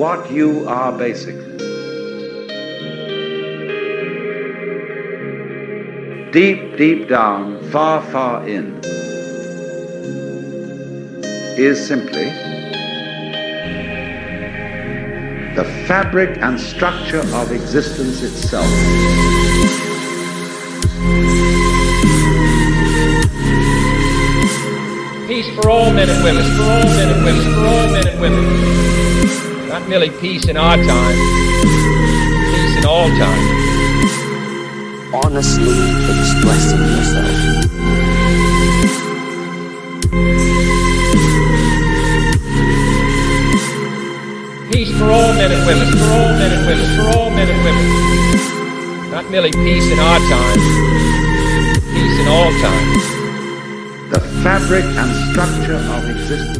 what you are basically. Deep, deep down, far, far in, is simply the fabric and structure of existence itself. Peace for all men and women, for all men and women, for all men and women. Not merely peace in our time, peace in all time. honestly expressing yourself. Peace for all men and women, for all men and women, for all men and women. Not merely peace in our time, peace in all time. The fabric and structure of existence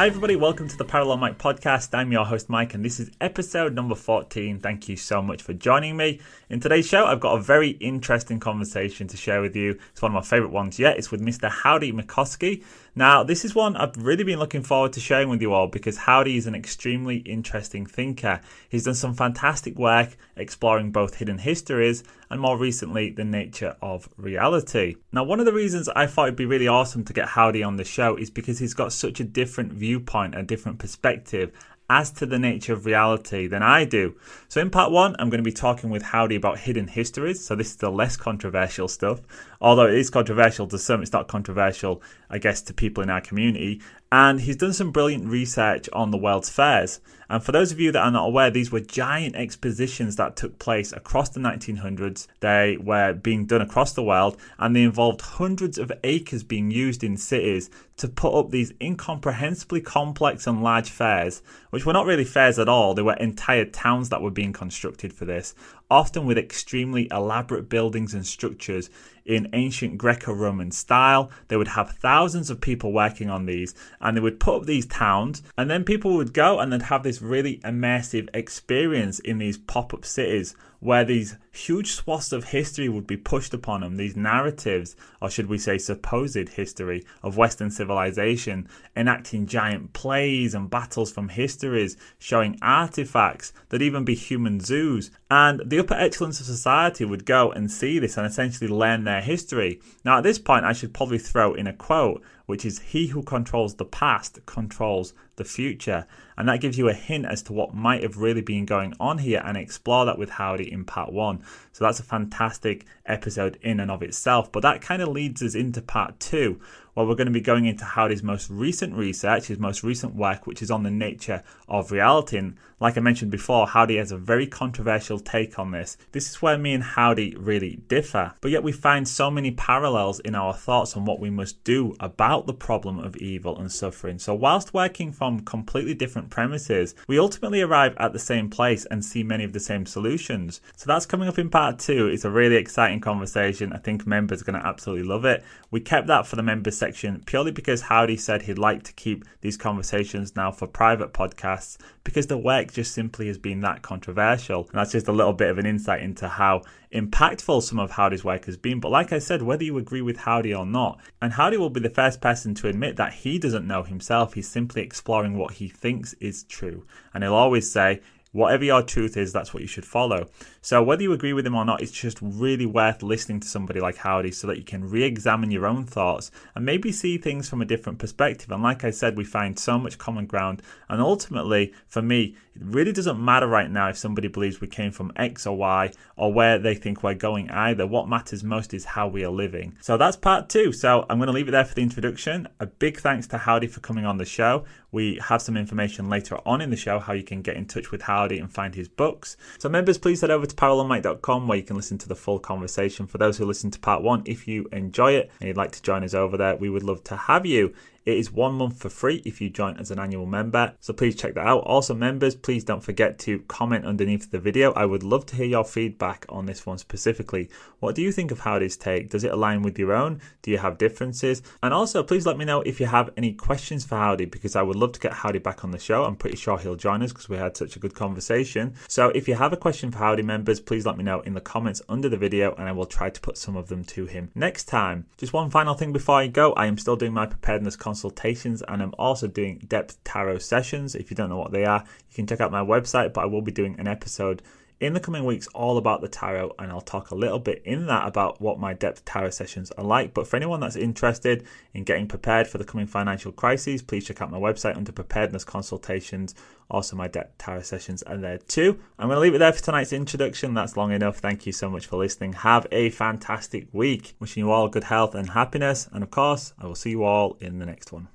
Hi, everybody, welcome to the Parallel Mike podcast. I'm your host, Mike, and this is episode number 14. Thank you so much for joining me. In today's show, I've got a very interesting conversation to share with you. It's one of my favorite ones yet. It's with Mr. Howdie Mickoski. Now, this is one I've really been looking forward to sharing with you all because Howdie is an extremely interesting thinker. He's done some fantastic work exploring both hidden histories and more recently, the nature of reality. Now, one of the reasons I thought it'd be really awesome to get Howdie on the show is because he's got such a different viewpoint, a different perspective as to the nature of reality than I do. So, in part one, I'm going to be talking with Howdie about hidden histories. So, this is the less controversial stuff. Although it is controversial to some, it's not controversial, I guess, to people in our community. And he's done some brilliant research on the World's Fairs. And for those of you that are not aware, these were giant expositions that took place across the 1900s. They were being done across the world and they involved hundreds of acres being used in cities to put up these incomprehensibly complex and large fairs, which were not really fairs at all. They were entire towns that were being constructed for this, often with extremely elaborate buildings and structures in ancient Greco Roman style. They would have thousands of people working on these and they would put up these towns, and then people would go and they'd have this really immersive experience in these pop up cities where these huge swaths of history would be pushed upon them, these narratives, or should we say supposed history, of Western civilization, enacting giant plays and battles from histories, showing artifacts that even be human zoos. And the upper echelons of society would go and see this and essentially learn their history. Now, at this point, I should probably throw in a quote, which is He who controls the past controls the future. And that gives you a hint as to what might have really been going on here and explore that with Howdie in part one. So that's a fantastic episode in and of itself. But that kind of leads us into part two, where we're going to be going into Howdie's most recent research, his most recent work, which is on the nature of reality. And like I mentioned before, Howdie has a very controversial take on this. This is where me and Howdie really differ. But yet we find so many parallels in our thoughts on what we must do about the problem of evil and suffering. So whilst working from completely different premises, we ultimately arrive at the same place and see many of the same solutions. So that's coming up in part two. It's a really exciting conversation. I think members are going to absolutely love it. We kept that for the members section purely because Howdie said he'd like to keep these conversations now for private podcasts because the work just simply has been that controversial. And that's just a little bit of an insight into how impactful some of Howdie's work has been. But like I said, whether you agree with Howdie or not, and Howdie will be the first person to admit that he doesn't know himself, he's simply exploring what he thinks is true. And he'll always say, Whatever your truth is, that's what you should follow. So, whether you agree with him or not, it's just really worth listening to somebody like Howdie so that you can re examine your own thoughts and maybe see things from a different perspective. And, like I said, we find so much common ground. And ultimately, for me, it really doesn't matter right now if somebody believes we came from X or Y or where they think we're going either. What matters most is how we are living. So, that's part two. So, I'm going to leave it there for the introduction. A big thanks to Howdie for coming on the show. We have some information later on in the show how you can get in touch with Howdie and find his books. So, members, please head over to parallelmike.com where you can listen to the full conversation. For those who listen to part one, if you enjoy it and you'd like to join us over there, we would love to have you. It is one month for free if you join as an annual member. So please check that out. Also, members, please don't forget to comment underneath the video. I would love to hear your feedback on this one specifically. What do you think of Howdie's take? Does it align with your own? Do you have differences? And also, please let me know if you have any questions for Howdie because I would love to get Howdie back on the show. I'm pretty sure he'll join us because we had such a good conversation. So if you have a question for Howdie members, please let me know in the comments under the video and I will try to put some of them to him next time. Just one final thing before I go. I am still doing my preparedness consultations, and I'm also doing depth tarot sessions. If you don't know what they are, you can check out my website, but I will be doing an episode in the coming weeks all about the tarot and I'll talk a little bit in that about what my depth tarot sessions are like. But for anyone that's interested in getting prepared for the coming financial crises, please check out my website under preparedness consultations. Also, my depth tarot sessions are there too. I'm going to leave it there for tonight's introduction. That's long enough. Thank you so much for listening. Have a fantastic week. Wishing you all good health and happiness. And of course, I will see you all in the next one.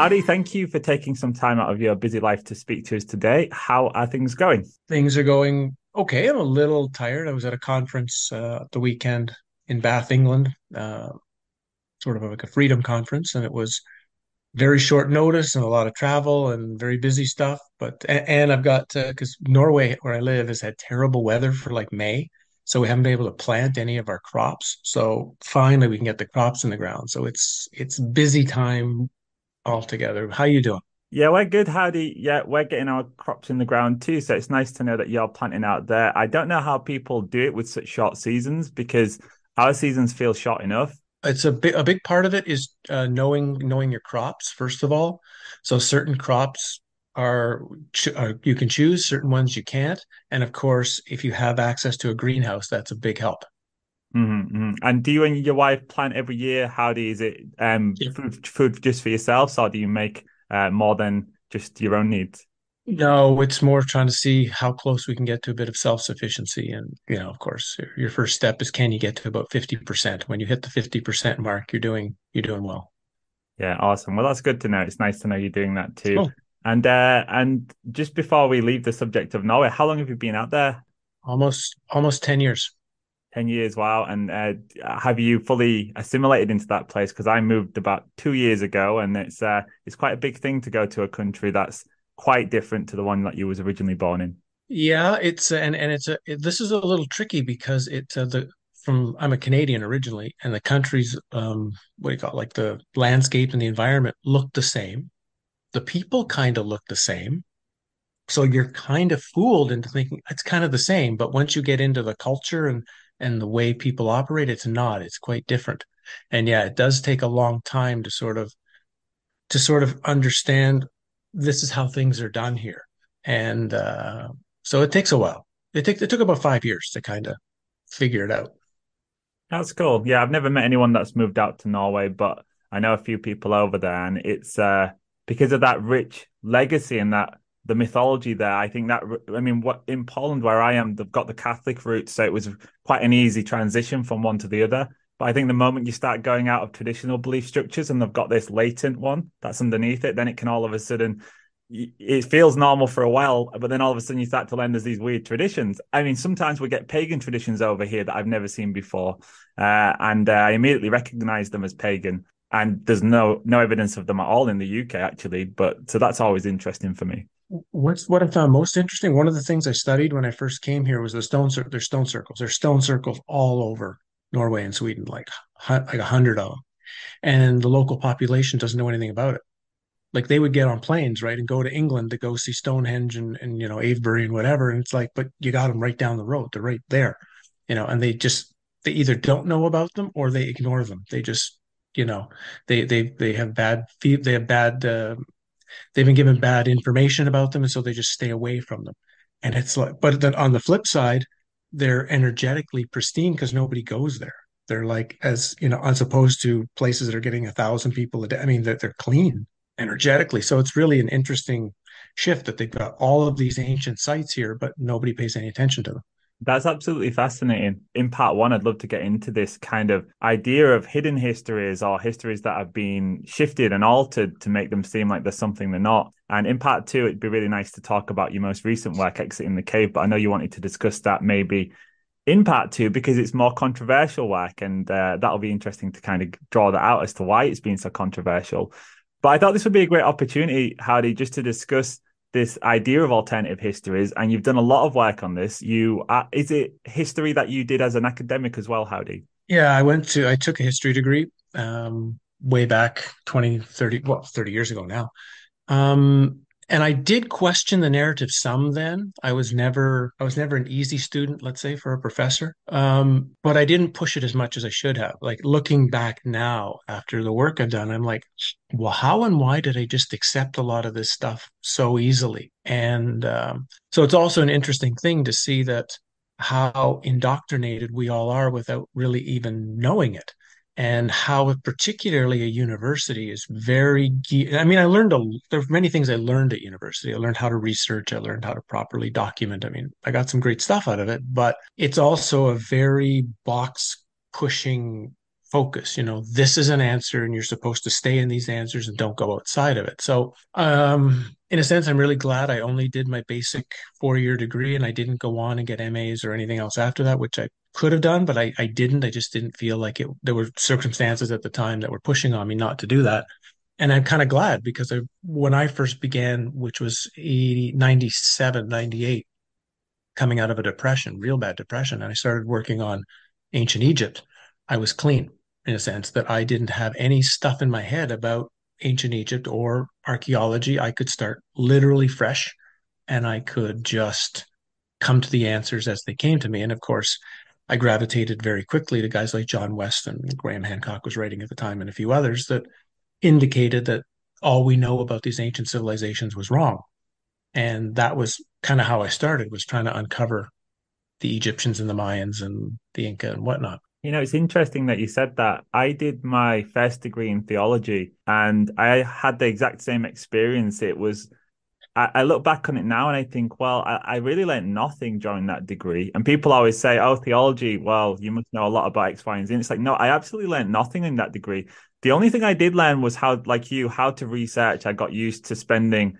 Howdie, thank you for taking some time out of your busy life to speak to us today. How are things going? Things are going okay. I'm a little tired. I was at a conference uh, the weekend in Bath, England, uh, sort of like a freedom conference, and it was very short notice and a lot of travel and very busy stuff. But and I've got because Norway, where I live, has had terrible weather for like May, so we haven't been able to plant any of our crops. So finally, we can get the crops in the ground. So it's it's busy time altogether. How you doing? Yeah, we're good, Howdie. Yeah, we're getting our crops in the ground too. So it's nice to know that you're planting out there. I don't know how people do it with such short seasons because our seasons feel short enough. It's a big a big part of it is uh, knowing knowing your crops first of all. So certain crops are, are you can choose, certain ones you can't, and of course, if you have access to a greenhouse, that's a big help. Mm-hmm, mm-hmm. And do you and your wife plant every year? How do you, is it um, yeah. food, food just for yourselves, or do you make uh, more than just your own needs? No, it's more trying to see how close we can get to a bit of self sufficiency. And, you know, of course, your first step is can you get to about 50%? When you hit the 50% mark, you're doing, you're doing well. Yeah. Awesome. Well, that's good to know. It's nice to know you're doing that too. Cool. And, uh, and just before we leave the subject of Norway, how long have you been out there? Almost, almost 10 years. 10 years wow and uh, have you fully assimilated into that place? Because i moved about two years ago and it's uh, it's quite a big thing to go to a country that's quite different to the one that you was originally born in. Yeah it's and and it's a it, this is a little tricky because it's uh, the from i'm a canadian originally and the country's um what do you call it like the landscape and the environment look the same. The people kind of look the same. So you're kind of fooled into thinking it's kind of the same but once you get into the culture and and the way people operate, it's not. It's quite different. And yeah, it does take a long time to sort of to sort of understand this is how things are done here. And uh, so it takes a while. It, take, it took about five years to kind of figure it out. That's cool. Yeah, I've never met anyone that's moved out to Norway, but I know a few people over there, and it's uh, because of that rich legacy and that the mythology there. I think that I mean, what in Poland where I am, they've got the Catholic roots, so it was quite an easy transition from one to the other. But I think the moment you start going out of traditional belief structures and they've got this latent one that's underneath it, then it can all of a sudden it feels normal for a while, but then all of a sudden you start to learn there's these weird traditions. I mean, sometimes we get pagan traditions over here that I've never seen before, uh, and uh, I immediately recognize them as pagan. And there's no no evidence of them at all in the UK actually, but so that's always interesting for me what's what I found most interesting. One of the things I studied when I first came here was the stone circle. There's stone circles. There's stone circles all over Norway and Sweden, like like a hundred of them, and the local population doesn't know anything about it. Like they would get on planes, right, and go to England to go see Stonehenge and and you know Avebury and whatever, and it's like, but you got them right down the road. They're right there, you know, and they just they either don't know about them or they ignore them. They just you know they they they have bad they have bad uh, they've been given bad information about them and so they just stay away from them. And it's like but then on the flip side they're energetically pristine because nobody goes there. They're like as you know as opposed to places that are getting a thousand people a day i mean that they're, they're clean energetically. So it's really an interesting shift that they've got all of these ancient sites here but nobody pays any attention to them that's absolutely fascinating. In part one, I'd love to get into this kind of idea of hidden histories or histories that have been shifted and altered to make them seem like there's something they're not. And in part two, it'd be really nice to talk about your most recent work, Exiting the Cave. But I know you wanted to discuss that maybe in part two because it's more controversial work. And uh, that'll be interesting to kind of draw that out as to why it's been so controversial. But I thought this would be a great opportunity, Howdie, just to discuss this idea of alternative histories, and you've done a lot of work on this. You uh, is it history that you did as an academic as well, Howdie? Yeah, I went to I took a history degree um, way back 20, 30, well, 30 years ago now. Um, and I did question the narrative some then. I was never I was never an easy student, let's say, for a professor. Um, but I didn't push it as much as I should have. Like looking back now after the work I've done, I'm like, well, how and why did I just accept a lot of this stuff so easily? And um, so it's also an interesting thing to see that how indoctrinated we all are without really even knowing it and how particularly a university is very i mean i learned a there are many things i learned at university. I learned how to research. I learned how to properly document. I mean i got some great stuff out of it but it's also a very box pushing focus you know this is an answer and you're supposed to stay in these answers and don't go outside of it. So um in a sense i'm really glad i only did my basic four year degree and i didn't go on and get mas or anything else after that which i could have done but i, I didn't i just didn't feel like it there were circumstances at the time that were pushing on me not to do that and i'm kind of glad because I, when i first began which was 80 97 98 coming out of a depression real bad depression and i started working on ancient egypt i was clean in a sense that I didn't have any stuff in my head about ancient Egypt or archaeology. I could start literally fresh and I could just come to the answers as they came to me. And of course, I gravitated very quickly to guys like John West and Graham Hancock was writing at the time and a few others that indicated that all we know about these ancient civilizations was wrong. And that was kind of how I started was trying to uncover the Egyptians and the Mayans and the Inca and whatnot. You know, it's interesting that you said that. I did my first degree in theology and I had the exact same experience. It was, I, I look back on it now and I think, well, I, I, really learned nothing during that degree. And people always say, oh, theology, well, you must know a lot about X, Y, and Z. And it's like, no, I absolutely learned nothing in that degree. The only thing I did learn was how, like you, how to research. I got used to spending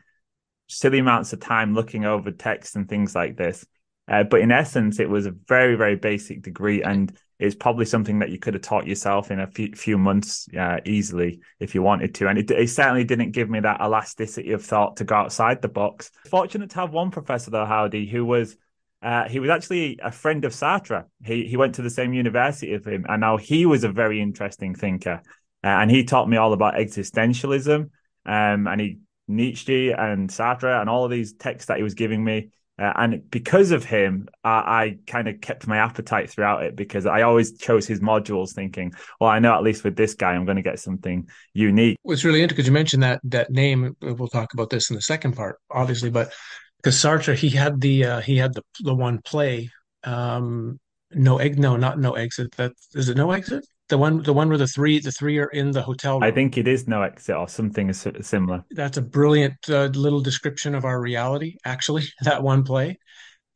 silly amounts of time looking over text and things like this. Uh, but in essence, it was a very, very basic degree. And it's probably something that you could have taught yourself in a few, few months uh, easily if you wanted to. And it, it, certainly didn't give me that elasticity of thought to go outside the box. Fortunate to have one professor though, Howdie, who was uh, he was actually a friend of Sartre. He he went to the same university as him, and now he was a very interesting thinker. Uh, and he taught me all about existentialism, um, and he Nietzsche and Sartre and all of these texts that he was giving me. Uh, and because of him, I, I kind of kept my appetite throughout it because I always chose his modules, thinking, "Well, I know at least with this guy, I'm going to get something unique." It's really interesting because you mentioned that that name. We'll talk about this in the second part, obviously, but because Sartre, he had the uh, he had the the one play, um, no egg, no, not no exit. That is it, no exit. The one, the one where the three, the three are in the hotel room. I think it is no exit or something similar. That's a brilliant uh, little description of our reality. Actually, that one play.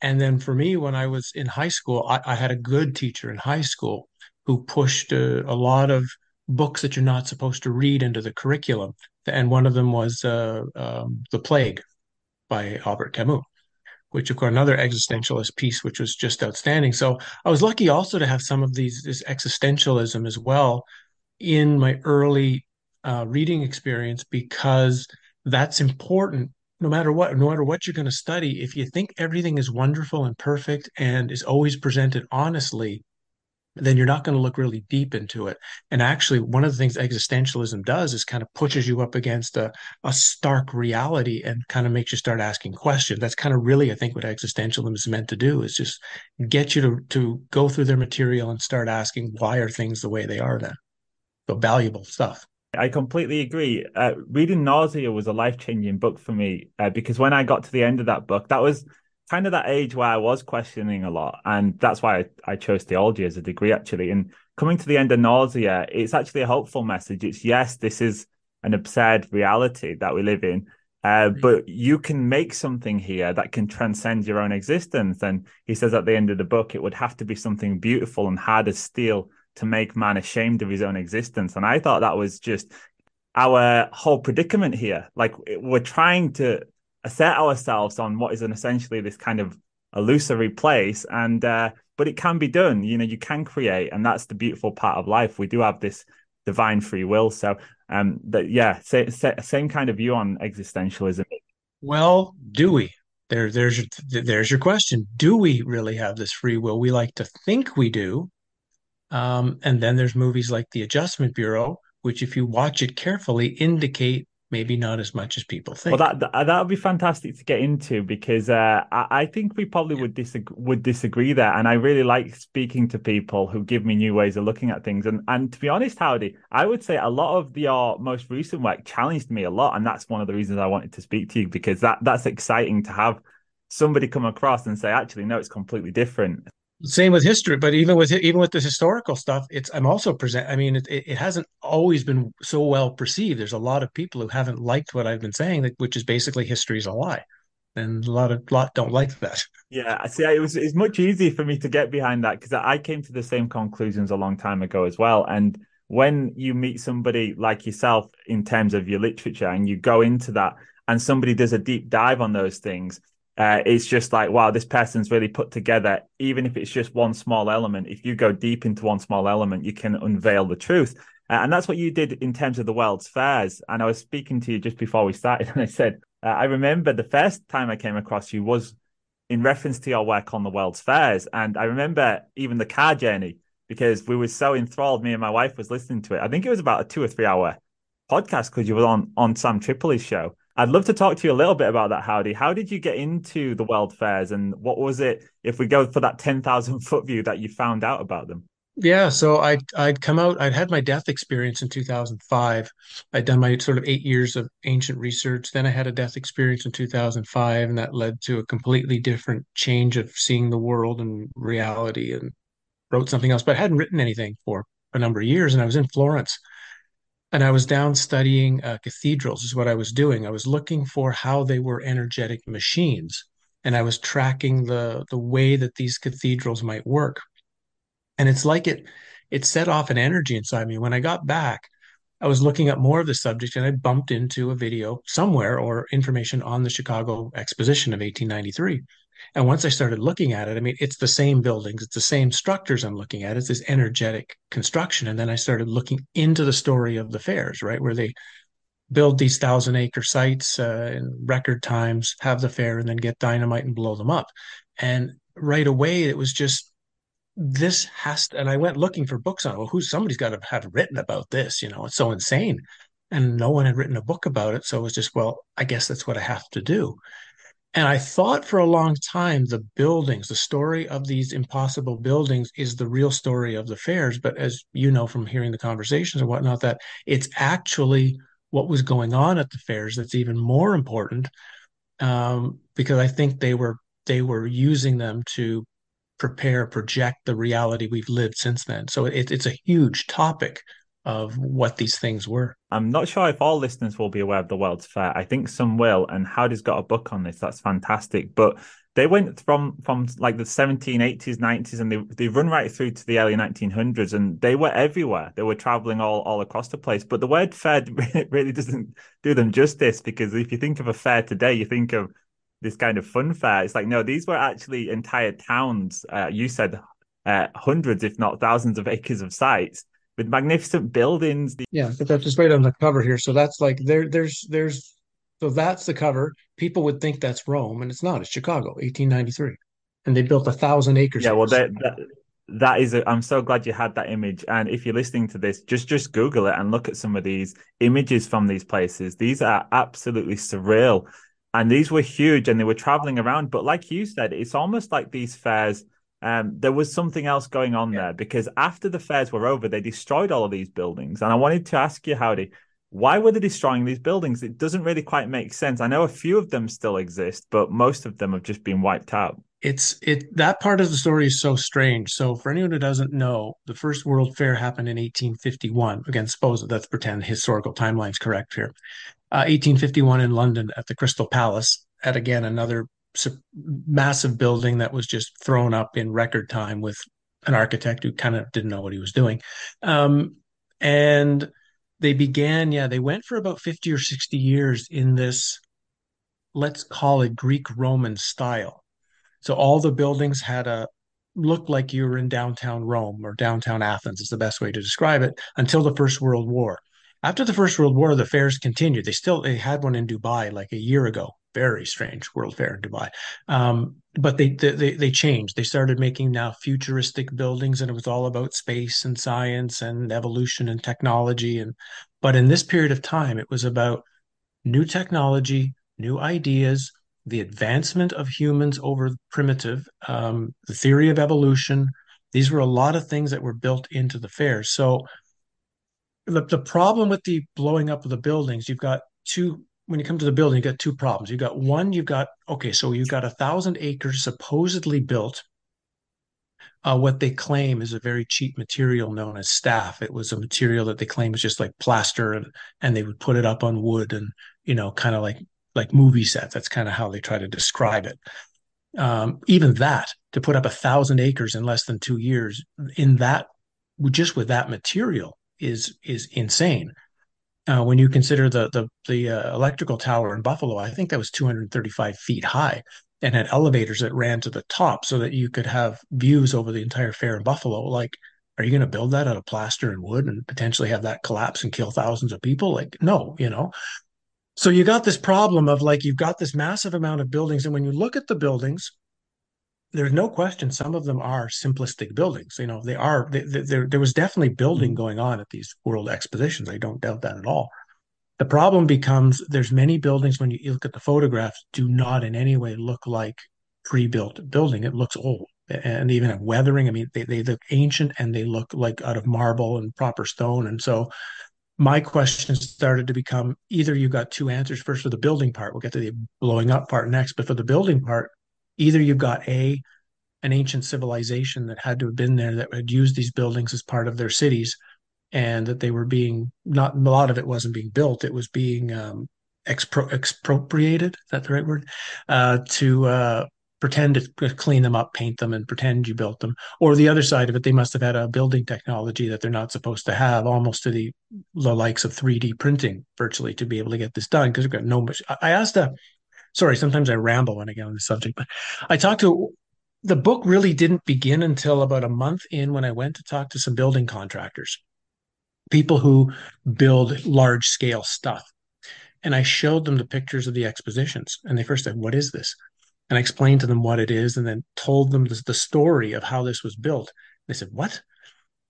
And then for me, when I was in high school, I, I had a good teacher in high school who pushed a, a, lot of books that you're not supposed to read into the curriculum. And one of them was uh, um, The Plague by Albert Camus which of course another existentialist piece, which was just outstanding. So I was lucky also to have some of these this existentialism as well in my early uh, reading experience because that's important no matter what no matter what you're going to study if you think everything is wonderful and perfect and is always presented honestly then you're not going to look really deep into it. And actually, one of the things existentialism does is kind of pushes you up against a, a stark reality and kind of makes you start asking questions. That's kind of really, I think, what existentialism is meant to do is just get you to, to go through their material and start asking why are things the way they are then? So valuable stuff. I completely agree. Uh, reading Nausea was a life changing book for me uh, because when I got to the end of that book, that was kind of that age where I was questioning a lot. And that's why I, I chose theology as a degree, actually. And coming to the end of nausea, it's actually a hopeful message. It's yes, this is an absurd reality that we live in. Uh, but you can make something here that can transcend your own existence. And he says at the end of the book, it would have to be something beautiful and hard as steel to make man ashamed of his own existence. And I thought that was just our whole predicament here. Like we're trying to set ourselves on what is an essentially this kind of illusory place and uh, but it can be done. You know you can create and that's the beautiful part of life. We do have this divine free will. So um that yeah say, same kind of view on existentialism. Well do we? There there's your there's your question. Do we really have this free will? We like to think we do. Um and then there's movies like the adjustment bureau which if you watch it carefully indicate maybe not as much as people think. Well, that that would be fantastic to get into because uh, I, I, think we probably would disagree would disagree there, and I really like speaking to people who give me new ways of looking at things. And and to be honest, Howdie, I would say a lot of your most recent work challenged me a lot, and that's one of the reasons I wanted to speak to you because that that's exciting to have somebody come across and say, actually, no, it's completely different same with history but even with even with the historical stuff it's i'm also present i mean it, it hasn't always been so well perceived. There's a lot of people who haven't liked what i've been saying which is basically history is a lie. And a lot of lot don't like that. Yeah i see it was it's much easier for me to get behind that because i came to the same conclusions a long time ago as well. And when you meet somebody like yourself in terms of your literature and you go into that and somebody does a deep dive on those things uh, it's just like wow this person's really put together. Even if it's just one small element if you go deep into one small element you can unveil the truth. Uh, and that's what you did in terms of the world's fairs. And i was speaking to you just before we started and i said uh, i remember the first time i came across you was in reference to your work on the world's fairs. And i remember even the car journey because we were so enthralled. Me and my wife was listening to it. I think it was about a two or three hour podcast because you were on on sam tripoli's show I'd love to talk to you a little bit about that, Howdie. How did you get into the World Fairs and what was it, if we go for that 10,000 foot view, that you found out about them? Yeah, so I'd I'd come out. I'd had my death experience in 2005. I'd done my sort of eight years of ancient research. Then I had a death experience in 2005, and that led to a completely different change of seeing the world and reality. And wrote something else, but I hadn't written anything for a number of years. And I was in Florence, and I was down studying uh, cathedrals, is what I was doing. I was looking for how they were energetic machines, and I was tracking the the way that these cathedrals might work. And it's like it it set off an energy inside me. When I got back, I was looking up more of the subject, and I bumped into a video somewhere or information on the Chicago Exposition of 1893. And once I started looking at it, I mean, it's the same buildings, it's the same structures I'm looking at. It's this energetic construction. And then I started looking into the story of the fairs, right, where they build these thousand acre sites uh, in record times, have the fair, and then get dynamite and blow them up. And right away, it was just this has to, and I went looking for books on, well, who's somebody's got to have written about this, you know, it's so insane. And no one had written a book about it. So it was just, well, I guess that's what I have to do. And I thought for a long time the buildings, the story of these impossible buildings is the real story of the fairs. But as you know from hearing the conversations and whatnot, that it's actually what was going on at the fairs that's even more important. Um, because I think they were they were using them to prepare, project the reality we've lived since then. So it, it's a huge topic of what these things were. I'm not sure if all listeners will be aware of the World's Fair. I think some will, and Howdie's got a book on this. That's fantastic. But they went from from like the 1780s, 90s, and they they run right through to the early 1900s, and they were everywhere. They were traveling all all across the place. But the word fair really doesn't do them justice because if you think of a fair today, you think of this kind of fun fair. It's like no, these were actually entire towns. Uh, you said uh, hundreds, if not thousands, of acres of sites with magnificent buildings. Yeah, but that's just right on the cover here. So that's like there, there's, there's, so that's the cover. People would think that's Rome, and it's not. It's Chicago, 1893, and they built a thousand acres. Yeah, well, that, that that is. A, I'm so glad you had that image. And if you're listening to this, just just Google it and look at some of these images from these places. These are absolutely surreal, and these were huge, and they were traveling around. But like you said, it's almost like these fairs um, there was something else going on yeah. there because after the fairs were over, they destroyed all of these buildings. And I wanted to ask you, Howdie, why were they destroying these buildings? It doesn't really quite make sense. I know a few of them still exist, but most of them have just been wiped out. It's it that part of the story is so strange. So for anyone who doesn't know, the first World Fair happened in 1851. Again, suppose let's pretend historical timeline's correct here. Uh, 1851 in London at the Crystal Palace, at again another massive building that was just thrown up in record time with an architect who kind of didn't know what he was doing. Um, and they began, yeah, they went for about 50 or 60 years in this, let's call it Greek Roman style. So all the buildings had a looked like you were in downtown Rome or downtown Athens is the best way to describe it until the First World War. After the First World War, the fairs continued. They still they had one in Dubai like a year ago, very strange World Fair in Dubai. Um, but they, they they changed. They started making now futuristic buildings, and it was all about space and science and evolution and technology. And but in this period of time, it was about new technology, new ideas, the advancement of humans over primitive, um, the theory of evolution. These were a lot of things that were built into the fairs. So the, the problem with the blowing up of the buildings, you've got two when you come to the building, you've got two problems. You've got one, you've got okay, so you've got a thousand acres supposedly built. Uh, what they claim is a very cheap material known as staff. It was a material that they claim was just like plaster, and, and they would put it up on wood, and you know, kind of like like movie sets. That's kind of how they try to describe it. Um, even that to put up a thousand acres in less than two years in that just with that material is is insane. Uh, when you consider the the the uh, electrical tower in Buffalo, I think that was 235 feet high and had elevators that ran to the top so that you could have views over the entire fair in Buffalo. Like, are you going to build that out of plaster and wood and potentially have that collapse and kill thousands of people? Like, no, you know. So you got this problem of like you've got this massive amount of buildings, and when you look at the buildings, there's no question some of them are simplistic buildings. You know, they are. They, they, there, there was definitely building mm-hmm. going on at these world expositions. I don't doubt that at all. The problem becomes there's many buildings when you look at the photographs do not in any way look like pre-built building. It looks old and even have weathering. I mean, they, they look ancient and they look like out of marble and proper stone. And so my question started to become either you got two answers first for the building part. We'll get to the blowing up part next, but for the building part, either you've got a an ancient civilization that had to have been there that had used these buildings as part of their cities and that they were being not a lot of it wasn't being built. It was being um, expro- expropriated. Is that the right word? Uh, to uh, pretend to clean them up paint them and pretend you built them. Or the other side of it they must have had a building technology that they're not supposed to have almost to the the likes of 3d printing virtually to be able to get this done because we've got no much i asked a sorry, sometimes I ramble when I get on the subject, but I talked to the book really didn't begin until about a month in when I went to talk to some building contractors, people who build large scale stuff. And I showed them the pictures of the expositions. And they first said, What is this? And I explained to them what it is and then told them the, the story of how this was built. They said, What?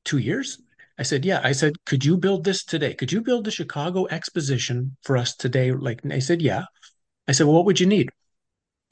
Two years? I said, Yeah. I said, Could you build this today? Could you build the Chicago exposition for us today? Like, they said, Yeah. I said, well, what would you need?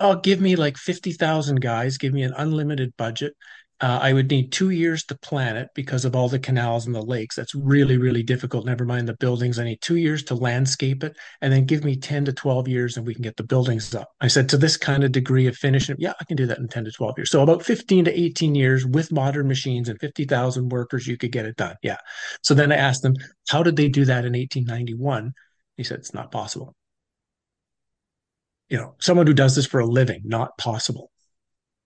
Oh, give me like 50,000 guys, give me an unlimited budget. Uh, I would need two years to plan it because of all the canals and the lakes. That's really, really difficult. Never mind the buildings. I need two years to landscape it and then give me 10 to 12 years and we can get the buildings up. I said, to this kind of degree of finishing, yeah, I can do that in 10 to 12 years. So about 15 to 18 years with modern machines and 50,000 workers, you could get it done. Yeah. So then I asked them, how did they do that in 1891? He said, it's not possible you know, someone who does this for a living, not possible.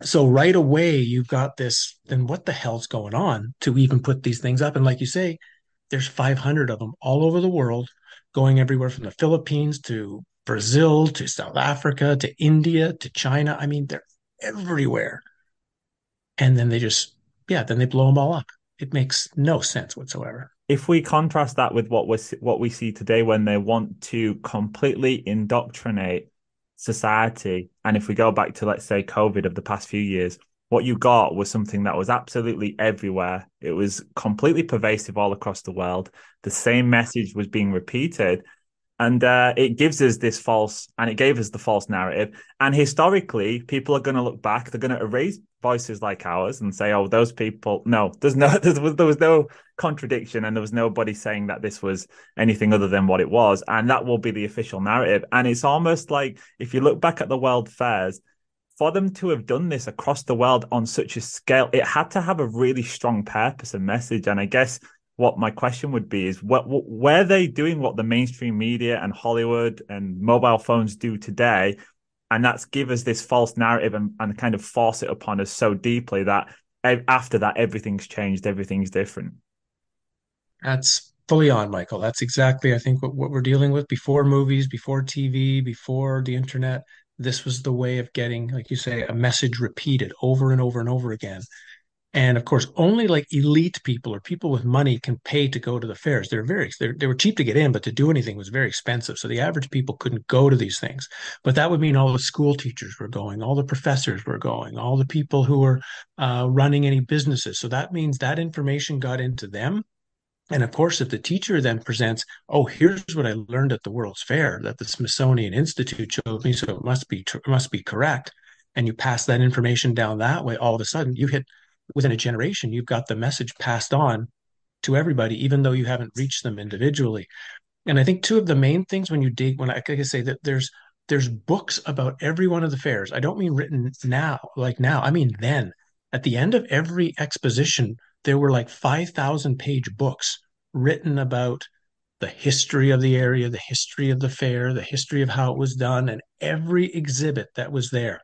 So right away, you've got this, then what the hell's going on to even put these things up? And like you say, there's 500 of them all over the world, going everywhere from the Philippines to Brazil to South Africa to India to China. I mean, they're everywhere. And then they just, yeah, then they blow them all up. It makes no sense whatsoever. If we contrast that with what we what we see today, when they want to completely indoctrinate society, and if we go back to let's say COVID of the past few years, what you got was something that was absolutely everywhere. It was completely pervasive all across the world. The same message was being repeated. And uh, it gives us this false, and it gave us the false narrative. And historically, people are going to look back, they're going to erase voices like ours and say, "Oh, those people." No, there's no, there was, there was no contradiction, and there was nobody saying that this was anything other than what it was, and that will be the official narrative. And it's almost like if you look back at the world fairs, for them to have done this across the world on such a scale, it had to have a really strong purpose and message. And I guess what my question would be is, what, what were they doing what the mainstream media and Hollywood and mobile phones do today? and that's give us this false narrative and, and kind of force it upon us so deeply that after that everything's changed everything's different. That's fully on michael. That's exactly i think what, what we're dealing with. Before movies before tv before the internet this was the way of getting like you say a message repeated over and over and over again and of course, only like elite people or people with money can pay to go to the fairs. They're very they're, they were cheap to get in, but to do anything was very expensive. So the average people couldn't go to these things. But that would mean all the school teachers were going, all the professors were going, all the people who were uh, running any businesses. So that means that information got into them, And of course, if the teacher then presents, oh, here's what I learned at the World's Fair that the Smithsonian Institute showed me, so it must be it must be correct, and you pass that information down that way, all of a sudden you hit within a generation, you've got the message passed on to everybody, even though you haven't reached them individually. And I think two of the main things when you dig, when I, like I say that there's there's books about every one of the fairs. I don't mean written now, like now. I mean then. At the end of every exposition, there were like 5,000 page books written about the history of the area, the history of the fair, the history of how it was done, and every exhibit that was there.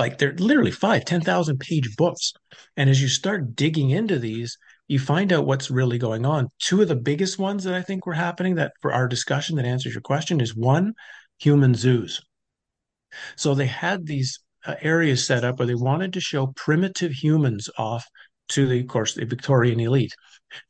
Like they're literally five, 10,000 page books. And as you start digging into these, you find out what's really going on. Two of the biggest ones that I think were happening that for our discussion that answers your question is one, human zoos. So they had these uh, areas set up where they wanted to show primitive humans off to the, of course, the Victorian elite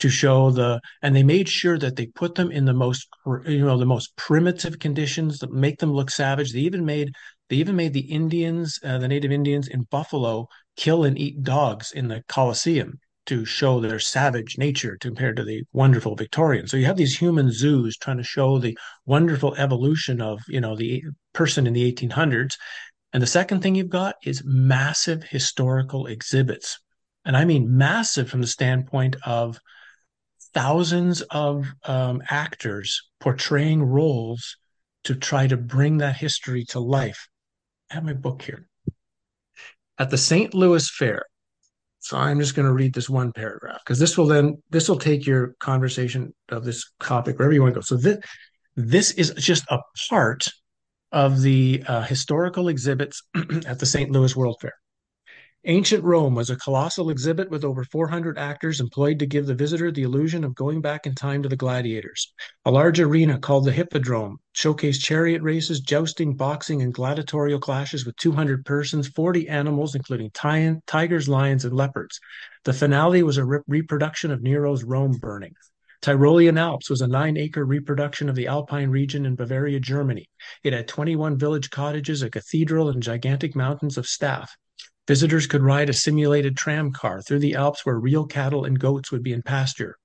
to show the, and they made sure that they put them in the most, you know, the most primitive conditions that make them look savage. They even made, they even made the Indians, uh, the Native Indians in Buffalo, kill and eat dogs in the Colosseum to show their savage nature compared to the wonderful Victorian. So you have these human zoos trying to show the wonderful evolution of, you know, the person in the 1800s. And the second thing you've got is massive historical exhibits and I mean massive from the standpoint of thousands of um, actors portraying roles to try to bring that history to life. I have my book here. At the St. Louis Fair, so I'm just going to read this one paragraph because this will then this will take your conversation of this topic wherever you want to go. So this this is just a part of the uh, historical exhibits at the St. Louis World Fair. Ancient Rome was a colossal exhibit with over 400 actors employed to give the visitor the illusion of going back in time to the gladiators. A large arena called the Hippodrome showcased chariot races, jousting, boxing, and gladiatorial clashes with 200 persons, 40 animals, including tigers, lions, and leopards. The finale was a re- reproduction of Nero's Rome burning. Tyrolean Alps was a nine acre reproduction of the Alpine region in Bavaria, Germany. It had 21 village cottages, a cathedral, and gigantic mountains of staff. Visitors could ride a simulated tram car through the Alps where real cattle and goats would be in pasture.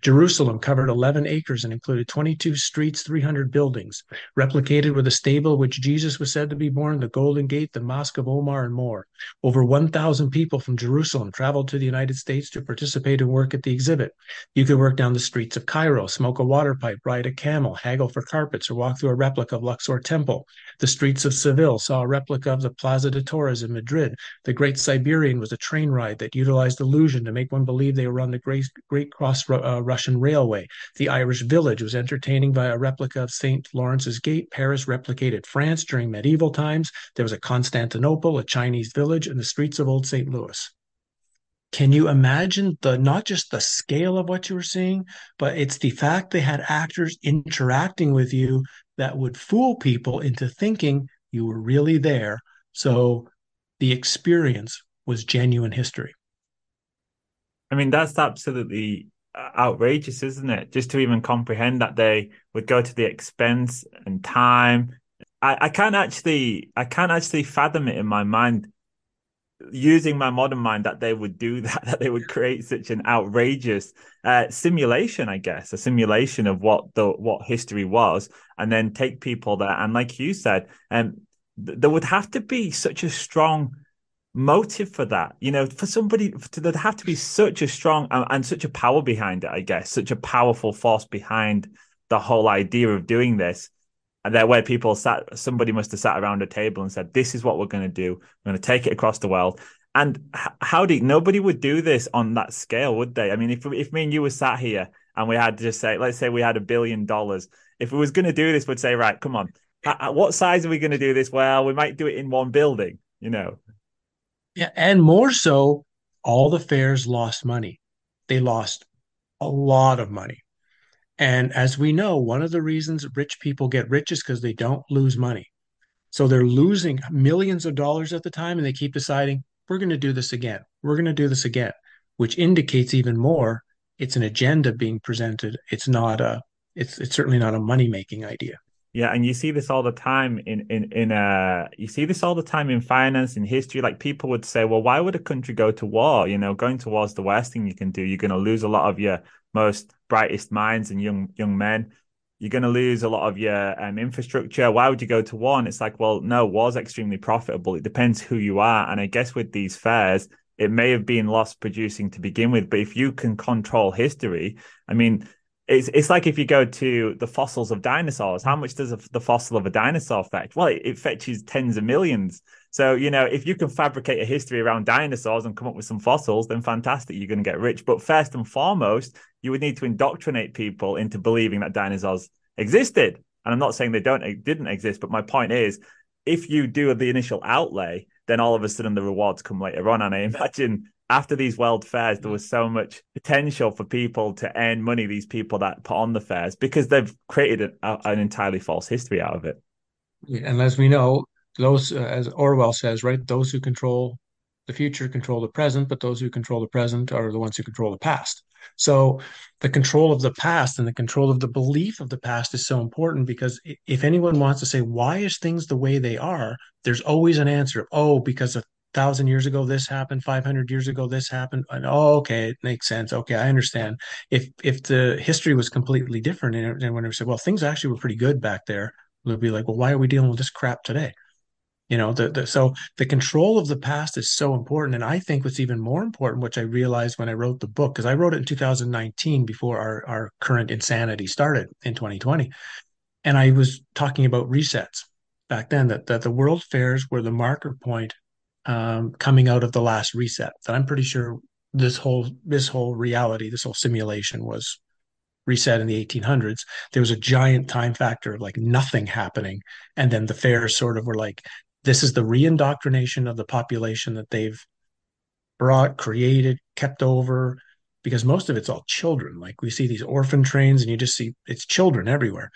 Jerusalem covered 11 acres and included 22 streets, 300 buildings, replicated with a stable which Jesus was said to be born, the Golden Gate, the Mosque of Omar, and more. Over 1,000 people from Jerusalem traveled to the United States to participate and work at the exhibit. You could work down the streets of Cairo, smoke a water pipe, ride a camel, haggle for carpets, or walk through a replica of Luxor Temple. The streets of Seville saw a replica of the Plaza de Toros in Madrid. The Great Siberian was a train ride that utilized illusion to make one believe they were on the Great, Great Cross uh, Russian Railway. The Irish Village was entertaining by a replica of St. Lawrence's Gate. Paris replicated France during medieval times. There was a Constantinople, a Chinese village, and the streets of Old St. Louis. Can you imagine the not just the scale of what you were seeing, but it's the fact they had actors interacting with you that would fool people into thinking you were really there. So the experience was genuine history. I mean, that's absolutely outrageous, isn't it? Just to even comprehend that they would go to the expense and time. I, I can't actually I can't actually fathom it in my mind using my modern mind that they would do that, that they would create such an outrageous uh, simulation, I guess, a simulation of what the what history was, and then take people there. And like you said, um, th- there would have to be such a strong motive for that you know for somebody to there have to be such a strong and, and, such a power behind it i guess such a powerful force behind the whole idea of doing this and there where people sat somebody must have sat around a table and said this is what we're going to do. We're going to take it across the world. And how do nobody would do this on that scale would they? I mean if if me and you were sat here and we had to just say let's say we had a billion dollars if we was going to do this we'd say right come on. What size are we going to do this? Well we might do it in one building you know and more so, all the fairs lost money. They lost a lot of money. And as we know, one of the reasons rich people get rich is because they don't lose money. So they're losing millions of dollars at the time and they keep deciding, we're going to do this again. We're going to do this again, which indicates even more it's an agenda being presented. It's not a it's it's certainly not a money making idea. Yeah, and you see this all the time in in in uh you see this all the time in finance in history. Like people would say, well, why would a country go to war? You know, going to war is the worst thing you can do. You're going to lose a lot of your most brightest minds and young young men. You're going to lose a lot of your um, infrastructure. Why would you go to one? It's like, well, no, war's extremely profitable. It depends who you are. And I guess with these fairs, it may have been loss producing to begin with, but if you can control history, I mean, it's it's like if you go to the fossils of dinosaurs, how much does a, the fossil of a dinosaur fetch? Well, it, it, fetches tens of millions. So you know, if you can fabricate a history around dinosaurs and come up with some fossils, then fantastic, you're going to get rich. But first and foremost, you would need to indoctrinate people into believing that dinosaurs existed. And I'm not saying they don't didn't exist, but my point is, if you do the initial outlay, then all of a sudden the rewards come later on. And I imagine after these world fairs, there was so much potential for people to earn money, these people that put on the fairs, because they've created a, an entirely false history out of it. And as we know, those, uh, as Orwell says, right, those who control the future control the present, but those who control the present are the ones who control the past. So the control of the past and the control of the belief of the past is so important because if anyone wants to say, why is things the way they are? There's always an answer. Oh, because of thousand years ago this happened 500 years ago this happened and oh okay it makes sense. Okay i understand. If if the history was completely different and, and when we said well things actually were pretty good back there we'll be like well why are we dealing with this crap today? You know the, the so the control of the past is so important and i think what's even more important which i realized when i wrote the book because i wrote it in 2019 before our, our current insanity started in 2020 and i was talking about resets back then that, that the world fairs were the marker point um, coming out of the last reset. That I'm pretty sure this whole this whole reality, this whole simulation was reset in the 1800s. There was a giant time factor of like nothing happening, and then the fairs sort of were like, this is the reindoctrination of the population that they've brought, created, kept over. Because most of it's all children. Like we see these orphan trains, and you just see it's children everywhere.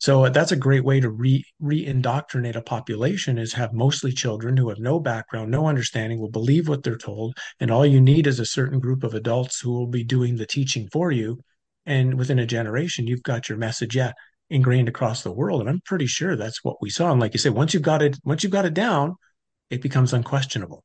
So that's a great way to re re-indoctrinate a population is have mostly children who have no background, no understanding, will believe what they're told, and all you need is a certain group of adults who will be doing the teaching for you. And within a generation, you've got your message yeah, ingrained across the world. And I'm pretty sure that's what we saw. And like you said, once you've got it, once you've got it down, it becomes unquestionable.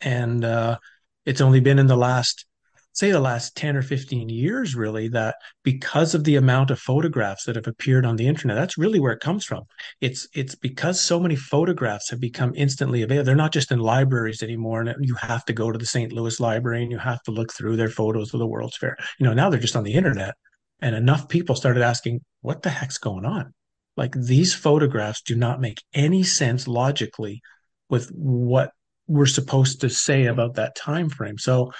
And uh, it's only been in the last say the last 10 or 15 years really that because of the amount of photographs that have appeared on the internet that's really where it comes from. It's it's because so many photographs have become instantly available. They're not just in libraries anymore and you have to go to the st louis library and you have to look through their photos of the world's fair. You know now they're just on the internet and enough people started asking what the heck's going on? Like these photographs do not make any sense logically with what we're supposed to say about that time frame so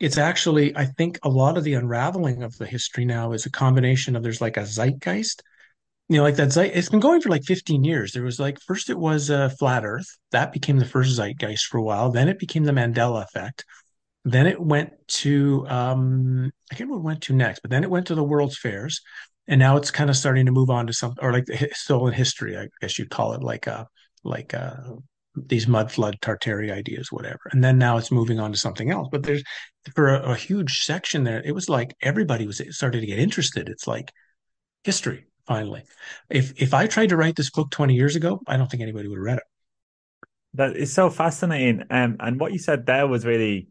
it's actually i think a lot of the unraveling of the history now is a combination of there's like a zeitgeist. You know like that zeit it's been going for like 15 years. There was like first it was uh, flat earth. That became the first zeitgeist for a while. Then it became the mandela effect. Then it went to um i can't remember what went to next but then it went to the world's fairs. And now it's kind of starting to move on to something or like still in history i guess you'd call it like a like a these mud flood Tartary ideas, whatever. And then now it's moving on to something else. But there's for a, a, huge section there, it was like everybody was started to get interested. It's like history, finally. If if I tried to write this book 20 years ago, I don't think anybody would have read it. That is so fascinating. Um, and what you said there was really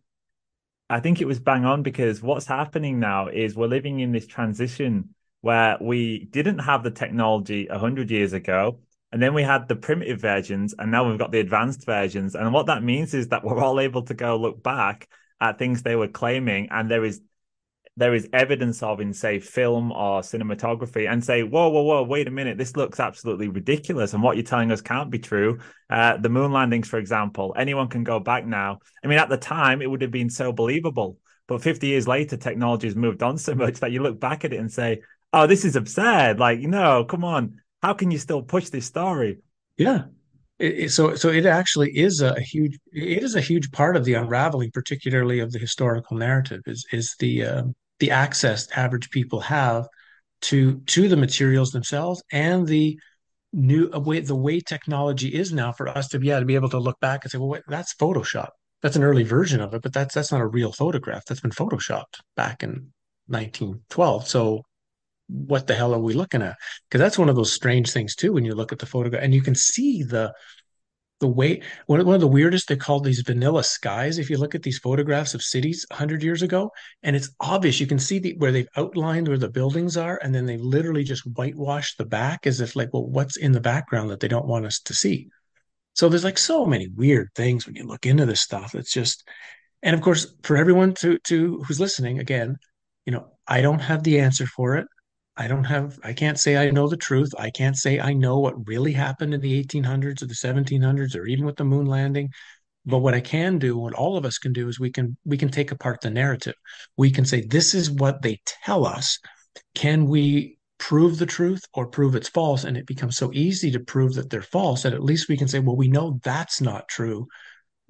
I think it was bang on because what's happening now is we're living in this transition where we didn't have the technology 100 years ago and then we had the primitive versions, and now we've got the advanced versions. And what that means is that we're all able to go look back at things they were claiming, and there is there is evidence of in say film or cinematography and say whoa whoa whoa wait a minute this looks absolutely ridiculous and what you're telling us can't be true uh, the moon landings for example anyone can go back now i mean at the time it would have been so believable but 50 years later technology has moved on so much that you look back at it and say oh this is absurd like no come on how can you still push this story? Yeah. It, so so it actually is a, huge it is a huge part of the unraveling, particularly of the historical narrative, is is the uh, the access average people have to to the materials themselves and the new uh, way the way technology is now for us to be yeah to be able to look back and say, well, wait, that's Photoshop. That's an early version of it, but that's that's not a real photograph. That's been photoshopped back in 1912. So what the hell are we looking at? Because that's one of those strange things too when you look at the photograph and you can see the the way one, one of the weirdest they called these vanilla skies if you look at these photographs of cities 100 years ago and it's obvious you can see the, where they've outlined where the buildings are and then they've literally just whitewashed the back as if like well what's in the background that they don't want us to see so there's like so many weird things when you look into this stuff it's just and of course for everyone to to who's listening again you know i don't have the answer for it I don't have, I can't say I know the truth. I can't say I know what really happened in the 1800s or the 1700s or even with the moon landing. But what I can do, what all of us can do is we can we can take apart the narrative. We can say this is what they tell us. Can we prove the truth or prove it's false? And it becomes so easy to prove that they're false that at least we can say, well, we know that's not true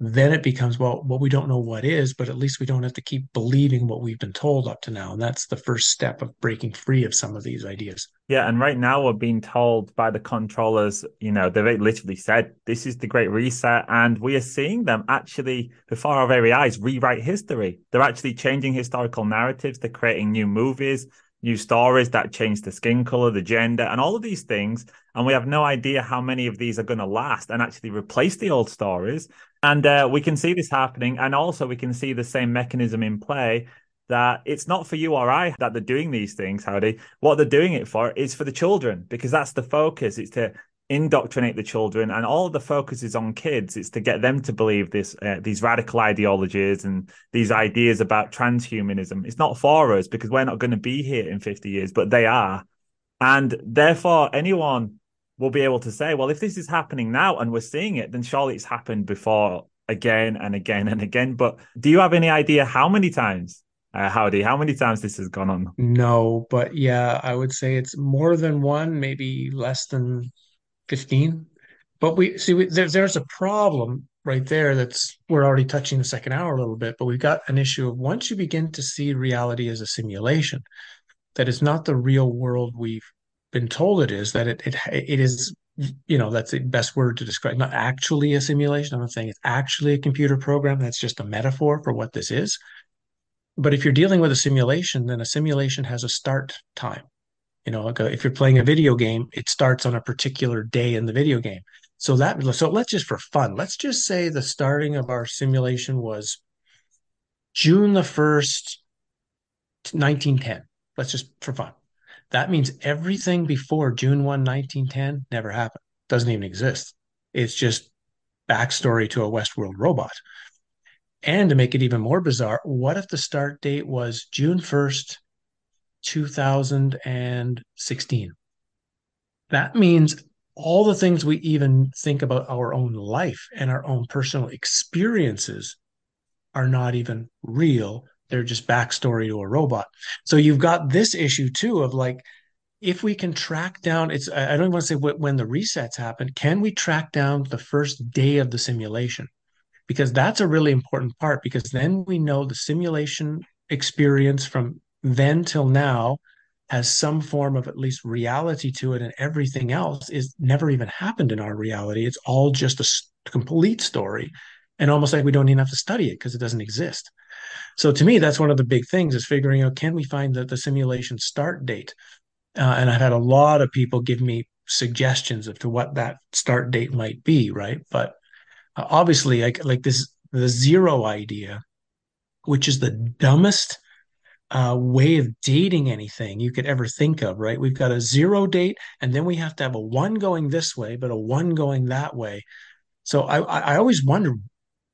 then it becomes well well we don't know what is but at least we don't have to keep believing what we've been told up to now and that's the first step of breaking free of some of these ideas yeah and right now we're being told by the controllers you know they've literally said this is the great reset and we are seeing them actually before our very eyes rewrite history they're actually changing historical narratives they're creating new movies new stories that change the skin color, the gender, and all of these things. And we have no idea how many of these are going to last and actually replace the old stories. And uh, we can see this happening. And also, we can see the same mechanism in play that it's not for you or I that they're doing these things, Howdie. What they're doing it for is for the children because that's the focus. It's to indoctrinate the children and all the focus is on kids it's to get them to believe this uh, these radical ideologies and these ideas about transhumanism it's not for us because we're not going to be here in 50 years but they are and therefore anyone will be able to say well if this is happening now and we're seeing it then surely it's happened before again and again and again but do you have any idea how many times uh, Howdie how many times this has gone on no but yeah i would say it's more than one maybe less than 15. But we see we, there, there's a problem right there that's we're already touching the second hour a little bit, but we've got an issue of once you begin to see reality as a simulation, that it's not the real world we've been told it is, that it it it is you know that's the best word to describe not actually a simulation i'm not saying it's actually a computer program that's just a metaphor for what this is but if you're dealing with a simulation then a simulation has a start time you know, like a, if you're playing a video game, it starts on a particular day in the video game. So that so let's just for fun, let's just say the starting of our simulation was June the 1st, 1910. Let's just for fun. That means everything before June 1, 1910 never happened. Doesn't even exist. It's just backstory to a Westworld robot. And to make it even more bizarre, what if the start date was June 1st, 2016. That means all the things we even think about our own life and our own personal experiences are not even real. They're just backstory to a robot. So you've got this issue too of like, if we can track down, it's, I don't even want to say when the resets happen, can we track down the first day of the simulation? Because that's a really important part because then we know the simulation experience from then till now has some form of at least reality to it and everything else is never even happened in our reality it's all just a complete story and almost like we don't even have to study it because it doesn't exist so to me that's one of the big things is figuring out can we find the, the simulation start date uh, and i've had a lot of people give me suggestions as to what that start date might be right but uh, obviously like like this the zero idea which is the dumbest uh, way of dating anything you could ever think of, right? We've got a zero date, and then we have to have a one going this way, but a one going that way. So I, I always wonder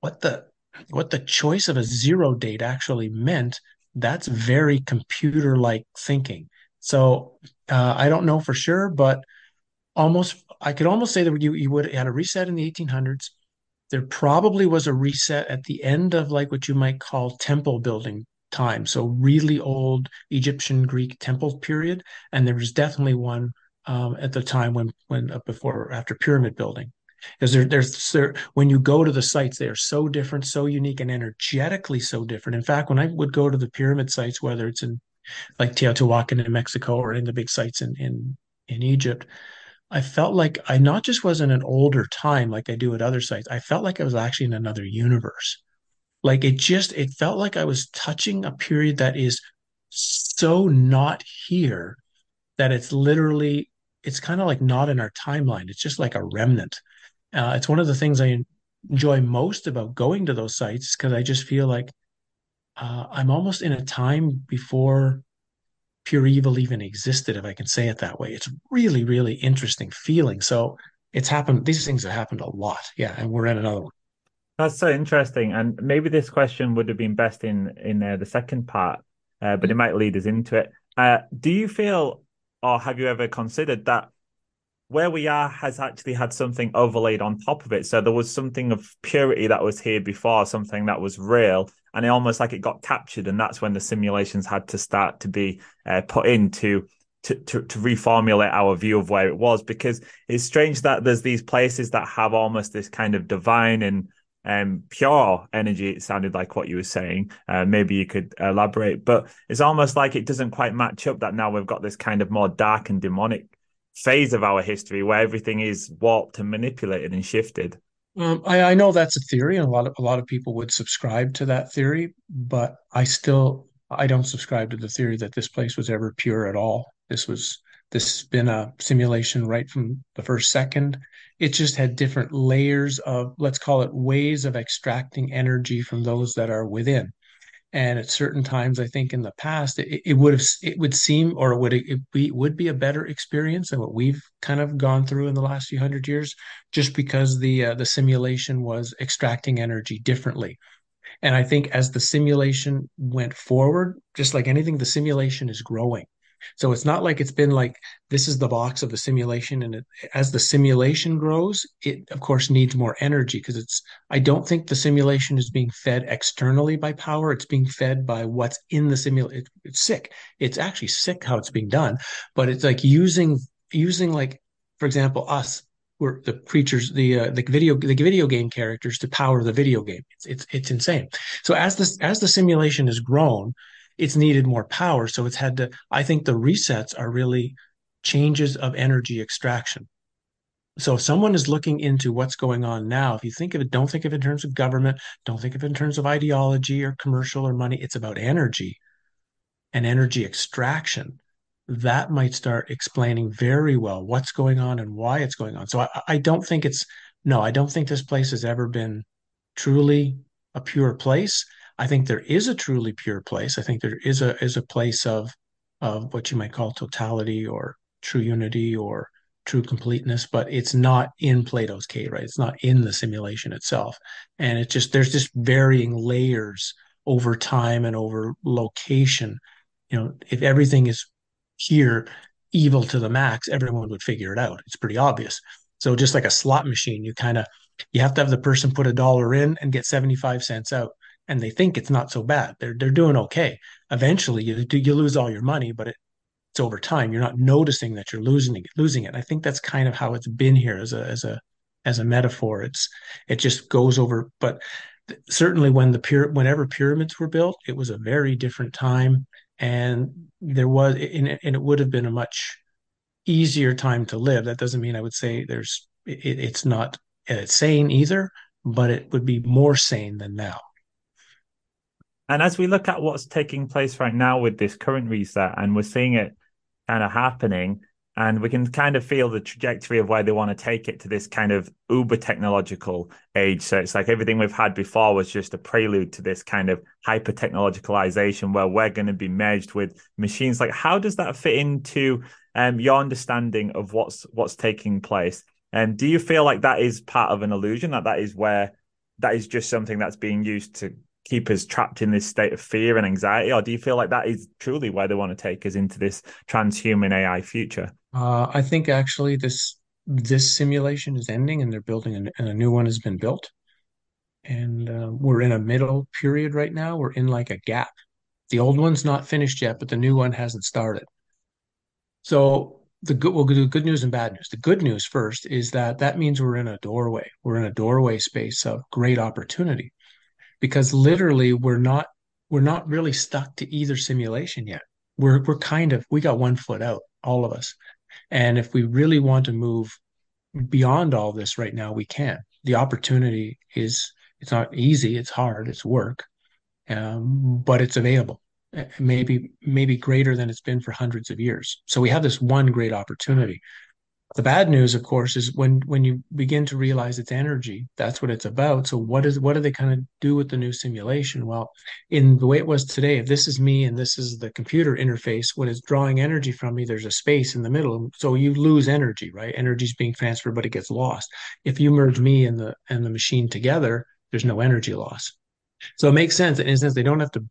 what the what the choice of a zero date actually meant. That's very computer-like thinking. So uh, I don't know for sure, but almost I could almost say that you you would had a reset in the 1800s. There probably was a reset at the end of like what you might call temple building time. So really old Egyptian Greek temple period, and there was definitely one um, at the time when when uh, before after pyramid building. Because there, there's there, when you go to the sites, they are so different, so unique, and energetically so different. In fact, when I would go to the pyramid sites, whether it's in like Teotihuacan in Mexico or in the big sites in in in Egypt, I felt like I not just was in an older time like I do at other sites. I felt like I was actually in another universe. Like it just, it felt like I was touching a period that is so not here that it's literally, it's kind of like not in our timeline. It's just like a remnant. Uh, it's one of the things I enjoy most about going to those sites because I just feel like uh, I'm almost in a time before pure evil even existed, if I can say it that way. It's really, really interesting feeling. So it's happened. These things have happened a lot. Yeah, and we're in another one. That's so interesting. And maybe this question would have been best in in uh, the second part, uh, but it might lead us into it. Uh, do you feel, or have you ever considered that where we are has actually had something overlaid on top of it. So there was something of purity that was here before, something that was real, and it almost like it got captured, and that's when the simulations had to start to be uh, put into. To, to, to reformulate our view of where it was because it's strange that there's these places that have almost this kind of divine and um, pure energy. It sounded like what you were saying. Uh, maybe you could elaborate, but it's almost like it doesn't quite match up. That now we've got this kind of more dark and demonic phase of our history where everything is warped and manipulated and shifted. Um, I, I know that's a theory, and a lot of a lot of people would subscribe to that theory, but I still I don't subscribe to the theory that this place was ever pure at all. This was this has been a simulation right from the first second. It just had different layers of let's call it ways of extracting energy from those that are within. And at certain times, I think in the past, it, it would have it would seem or would it be would be a better experience than what we've kind of gone through in the last few hundred years, just because the uh, the simulation was extracting energy differently. And I think as the simulation went forward, just like anything, the simulation is growing. So it's not like it's been like this is the box of the simulation, and it, as the simulation grows, it of course needs more energy because it's. I don't think the simulation is being fed externally by power. It's being fed by what's in the simulation. It, it's sick. It's actually sick how it's being done, but it's like using using like for example us we're the creatures the uh, the video the video game characters to power the video game it's it's it's insane so as this as the simulation has grown it's needed more power. So it's had to, I think the resets are really changes of energy extraction. So if someone is looking into what's going on now, if you think of it, don't think of it in terms of government, don't think of it in terms of ideology or commercial or money. It's about energy and energy extraction. That might start explaining very well what's going on and why it's going on. So I, I don't think it's, no, I don't think this place has ever been truly a pure place. I think there is a truly pure place. I think there is a is a place of of what you might call totality or true unity or true completeness, but it's not in Plato's cave, right? It's not in the simulation itself. And it's just there's just varying layers over time and over location. You know, if everything is here evil to the max, everyone would figure it out. It's pretty obvious. So just like a slot machine, you kind of you have to have the person put a dollar in and get 75 cents out and they think it's not so bad. They're they're doing okay. Eventually, you you lose all your money, but it, it's over time. You're not noticing that you're losing it, losing it. I think that's kind of how it's been here as a as a as a metaphor. It's it just goes over. But certainly, when the pyra- whenever pyramids were built, it was a very different time, and there was and it, and it would have been a much easier time to live. That doesn't mean I would say there's it, it's not it's sane either, but it would be more sane than now. And as we look at what's taking place right now with this current reset, and we're seeing it kind of happening, and we can kind of feel the trajectory of where they want to take it to this kind of uber technological age. So it's like everything we've had before was just a prelude to this kind of hyper technologicalization where we're going to be merged with machines. Like, how does that fit into um, your understanding of what's what's taking place? And do you feel like that is part of an illusion? That that is where that is just something that's being used to keep us trapped in this state of fear and anxiety, or do you feel like that is truly where they want to take us into this transhuman AI future? Uh, I think actually this this simulation is ending, and they're building, an, and a new one has been built, and uh, we're in a middle period right now. We're in like a gap. The old one's not finished yet, but the new one hasn't started. So the good we'll do good news and bad news. The good news first is that that means we're in a doorway. We're in a doorway space of great opportunity because literally we're not we're not really stuck to either simulation yet. We're we're kind of we got one foot out, all of us. And if we really want to move beyond all this right now, we can. The opportunity is it's not easy, it's hard, it's work, um, but it's available. Uh, maybe maybe greater than it's been for hundreds of years. So we have this one great opportunity. The bad news, of course, is when when you begin to realize it's energy, that's what it's about. So what is what do they kind of do with the new simulation? Well, in the way it was today, if this is me and this is the computer interface, when it's drawing energy from me, there's a space in the middle. So you lose energy, right? Energy is being transferred, but it gets lost. If you merge me and the and the machine together, there's no energy loss. So it makes sense. In a sense, they don't have to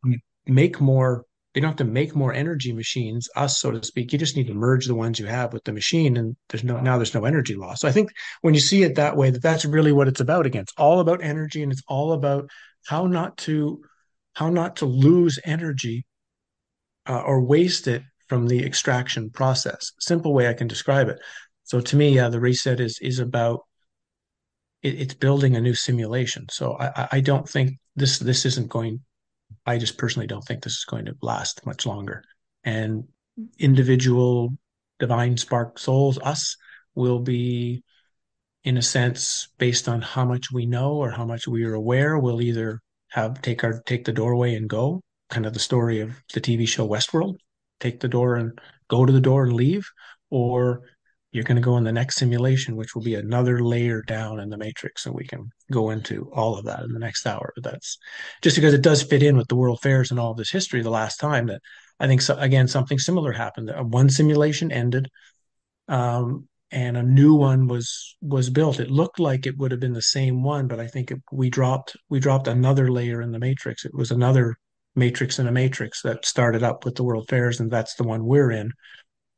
make more they don't have to make more energy machines, us, so to speak. You just need to merge the ones you have with the machine, and there's no now there's no energy loss. So I think when you see it that way, that that's really what it's about. Again, it's all about energy, and it's all about how not to how not to lose energy uh, or waste it from the extraction process. Simple way I can describe it. So to me, yeah, the reset is is about it, it's building a new simulation. So I, I don't think this this isn't going I just personally don't think this is going to last much longer. And individual divine spark souls, us, will be, in a sense, based on how much we know or how much we are aware, we'll either have take our take the doorway and go, kind of the story of the TV show Westworld, take the door and go to the door and leave, or you're going to go in the next simulation, which will be another layer down in the matrix. And we can go into all of that in the next hour. But that's just because it does fit in with the world fairs and all of this history the last time that I think, so, again, something similar happened. One simulation ended. Um, and a new one was was built. It looked like it would have been the same one, but I think it, we dropped we dropped another layer in the matrix. It was another matrix in a matrix that started up with the world fairs, and that's the one we're in.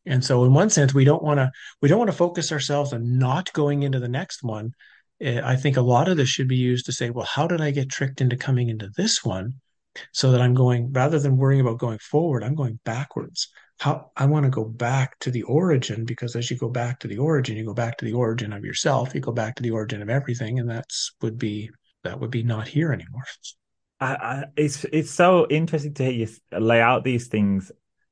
And so in one sense, we don't want to we don't want to focus ourselves on not going into the next one. Eh, I think a lot of this should be used to say, well, how did I get tricked into coming into this one? So that I'm going rather than worrying about going forward, I'm going backwards. How I want to go back to the origin because as you go back to the origin, you go back to the origin of yourself, you go back to the origin of everything, and that's would be that would be not here anymore. I, I, it's it's so interesting to hear you lay out these things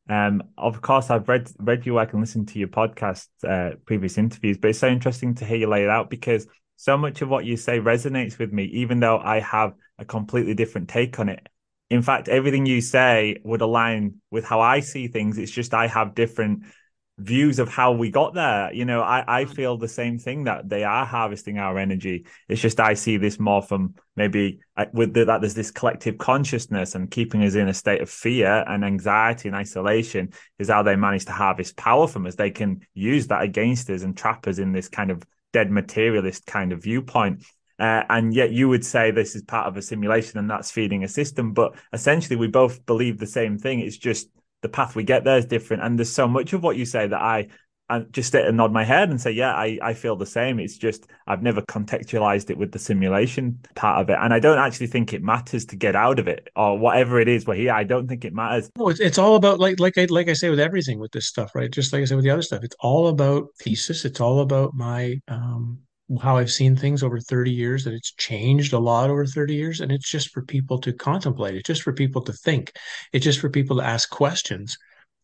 um, of course, I've read read your work and listened to your podcast, uh, previous interviews, but it's so interesting to hear you lay it out because so much of what you say resonates with me, even though I have a completely different take on it. In fact, everything you say would align with how I see things. It's just I have different views of how we got there. You know, I, I feel the same thing that they are harvesting our energy. It's just I see this more from maybe uh, with the, that there's this collective consciousness and keeping us in a state of fear and anxiety and isolation is how they manage to harvest power from us. They can use that against us and trap us in this kind of dead materialist kind of viewpoint. Uh, and yet you would say this is part of a simulation and that's feeding a system. But essentially, we both believe the same thing. It's just the path we get there is different. And there's so much of what you say that I, just sit and nod my head and say, yeah, I, I feel the same. It's just I've never contextualized it with the simulation part of it. And I don't actually think it matters to get out of it or whatever it is we're here. I don't think it matters. No, it's, it's all about like like I like I say with everything with this stuff, right? Just like I said with the other stuff, it's all about thesis. It's all about my um how I've seen things over 30 years, that it's changed a lot over 30 years. And it's just for people to contemplate. It's just for people to think. It's just for people to ask questions.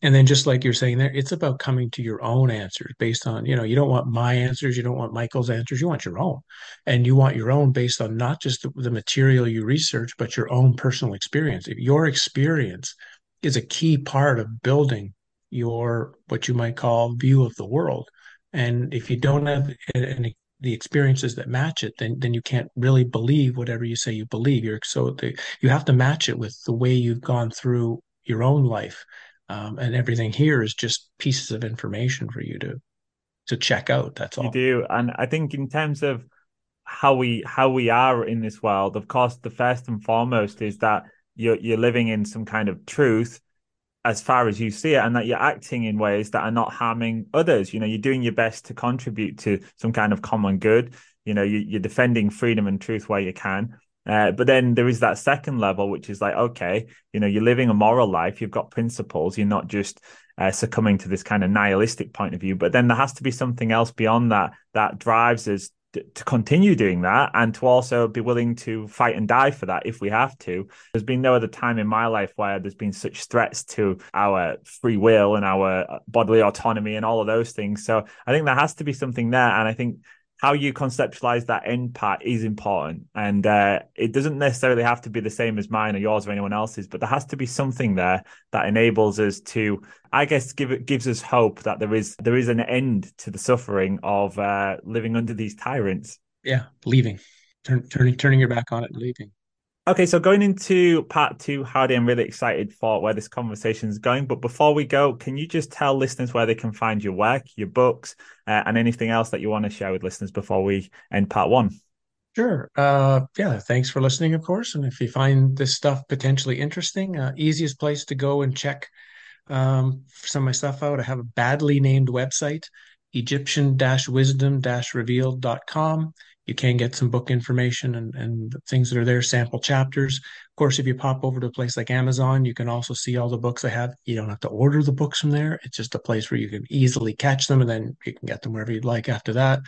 And then just like you're saying there, it's about coming to your own answers based on, you know, you don't want my answers, you don't want Michael's answers, you want your own. And you want your own based on not just the, the material you research, but your own personal experience. If your experience is a key part of building your what you might call view of the world. And if you don't have an the experiences that match it, then then you can't really believe whatever you say you believe. You're so the, you have to match it with the way you've gone through your own life, um, and everything here is just pieces of information for you to to check out. That's all you do, and I think in terms of how we how we are in this world, of course, the first and foremost is that you're you're living in some kind of truth as far as you see it and that you're acting in ways that are not harming others. You know you're doing your best to contribute to some kind of common good. You know you, are defending freedom and truth where you can. Uh, but then there is that second level which is like okay you know you're living a moral life. You've got principles. You're not just uh, succumbing to this kind of nihilistic point of view. But then there has to be something else beyond that that drives us to continue doing that and to also be willing to fight and die for that if we have to. There's been no other time in my life where there's been such threats to our free will and our bodily autonomy and all of those things. So I think there has to be something there. And I think how you conceptualize that end part is important. And uh, it doesn't necessarily have to be the same as mine or yours or anyone else's, but there has to be something there that enables us to, I guess, give it gives us hope that there is there is an end to the suffering of uh, living under these tyrants. Yeah, leaving, Turn, turning turning your back on it and leaving. Okay, so going into part two, Howdie, I'm really excited for where this conversation is going. But before we go, can you just tell listeners where they can find your work, your books, uh, and anything else that you want to share with listeners before we end part one? Sure. Uh, yeah, thanks for listening, of course. And if you find this stuff potentially interesting, uh, easiest place to go and check um, some of my stuff out, I have a badly named website, egyptian-wisdom-revealed.com you can get some book information and, and things that are there, sample chapters. Of course, if you pop over to a place like Amazon, you can also see all the books I have. You don't have to order the books from there. It's just a place where you can easily catch them and then you can get them wherever you'd like after that.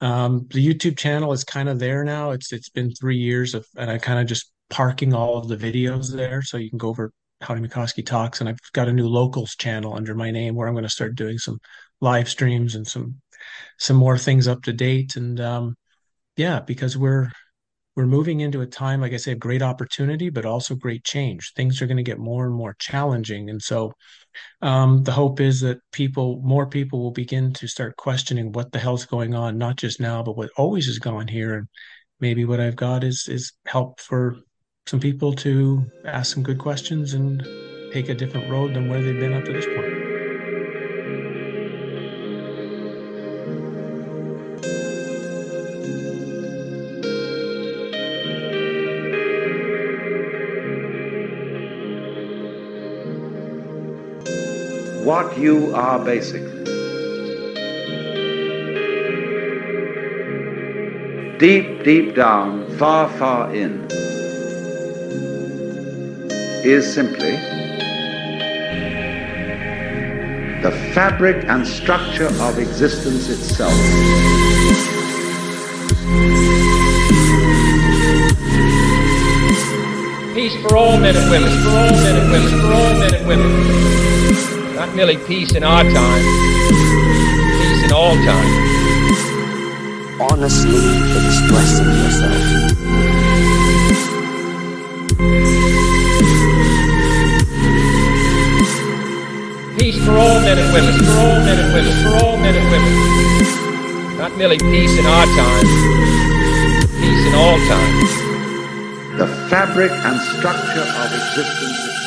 Um, the YouTube channel is kind of there now. It's it's been three years of and I kind of just parking all of the videos there. So you can go over Howdie Mickoski Talks. And I've got a new locals channel under my name where I'm going to start doing some live streams and some some more things up to date. And um, yeah, because we're we're moving into a time, like I say, of great opportunity, but also great change. Things are going to get more and more challenging, and so um, the hope is that people, more people, will begin to start questioning what the hell's going on, not just now, but what always has gone here. And maybe what I've got is is help for some people to ask some good questions and take a different road than where they've been up to this point. What you are basically. Deep, deep down, far, far in, is simply the fabric and structure of existence itself. Peace for all men and women, for all men and women, for all men and women. Not merely peace in our time, peace in all time. Honestly expressing yourself. Peace for all men and women, for all men and women, for all men and women. Not merely peace in our time, peace in all time. The fabric and structure of existence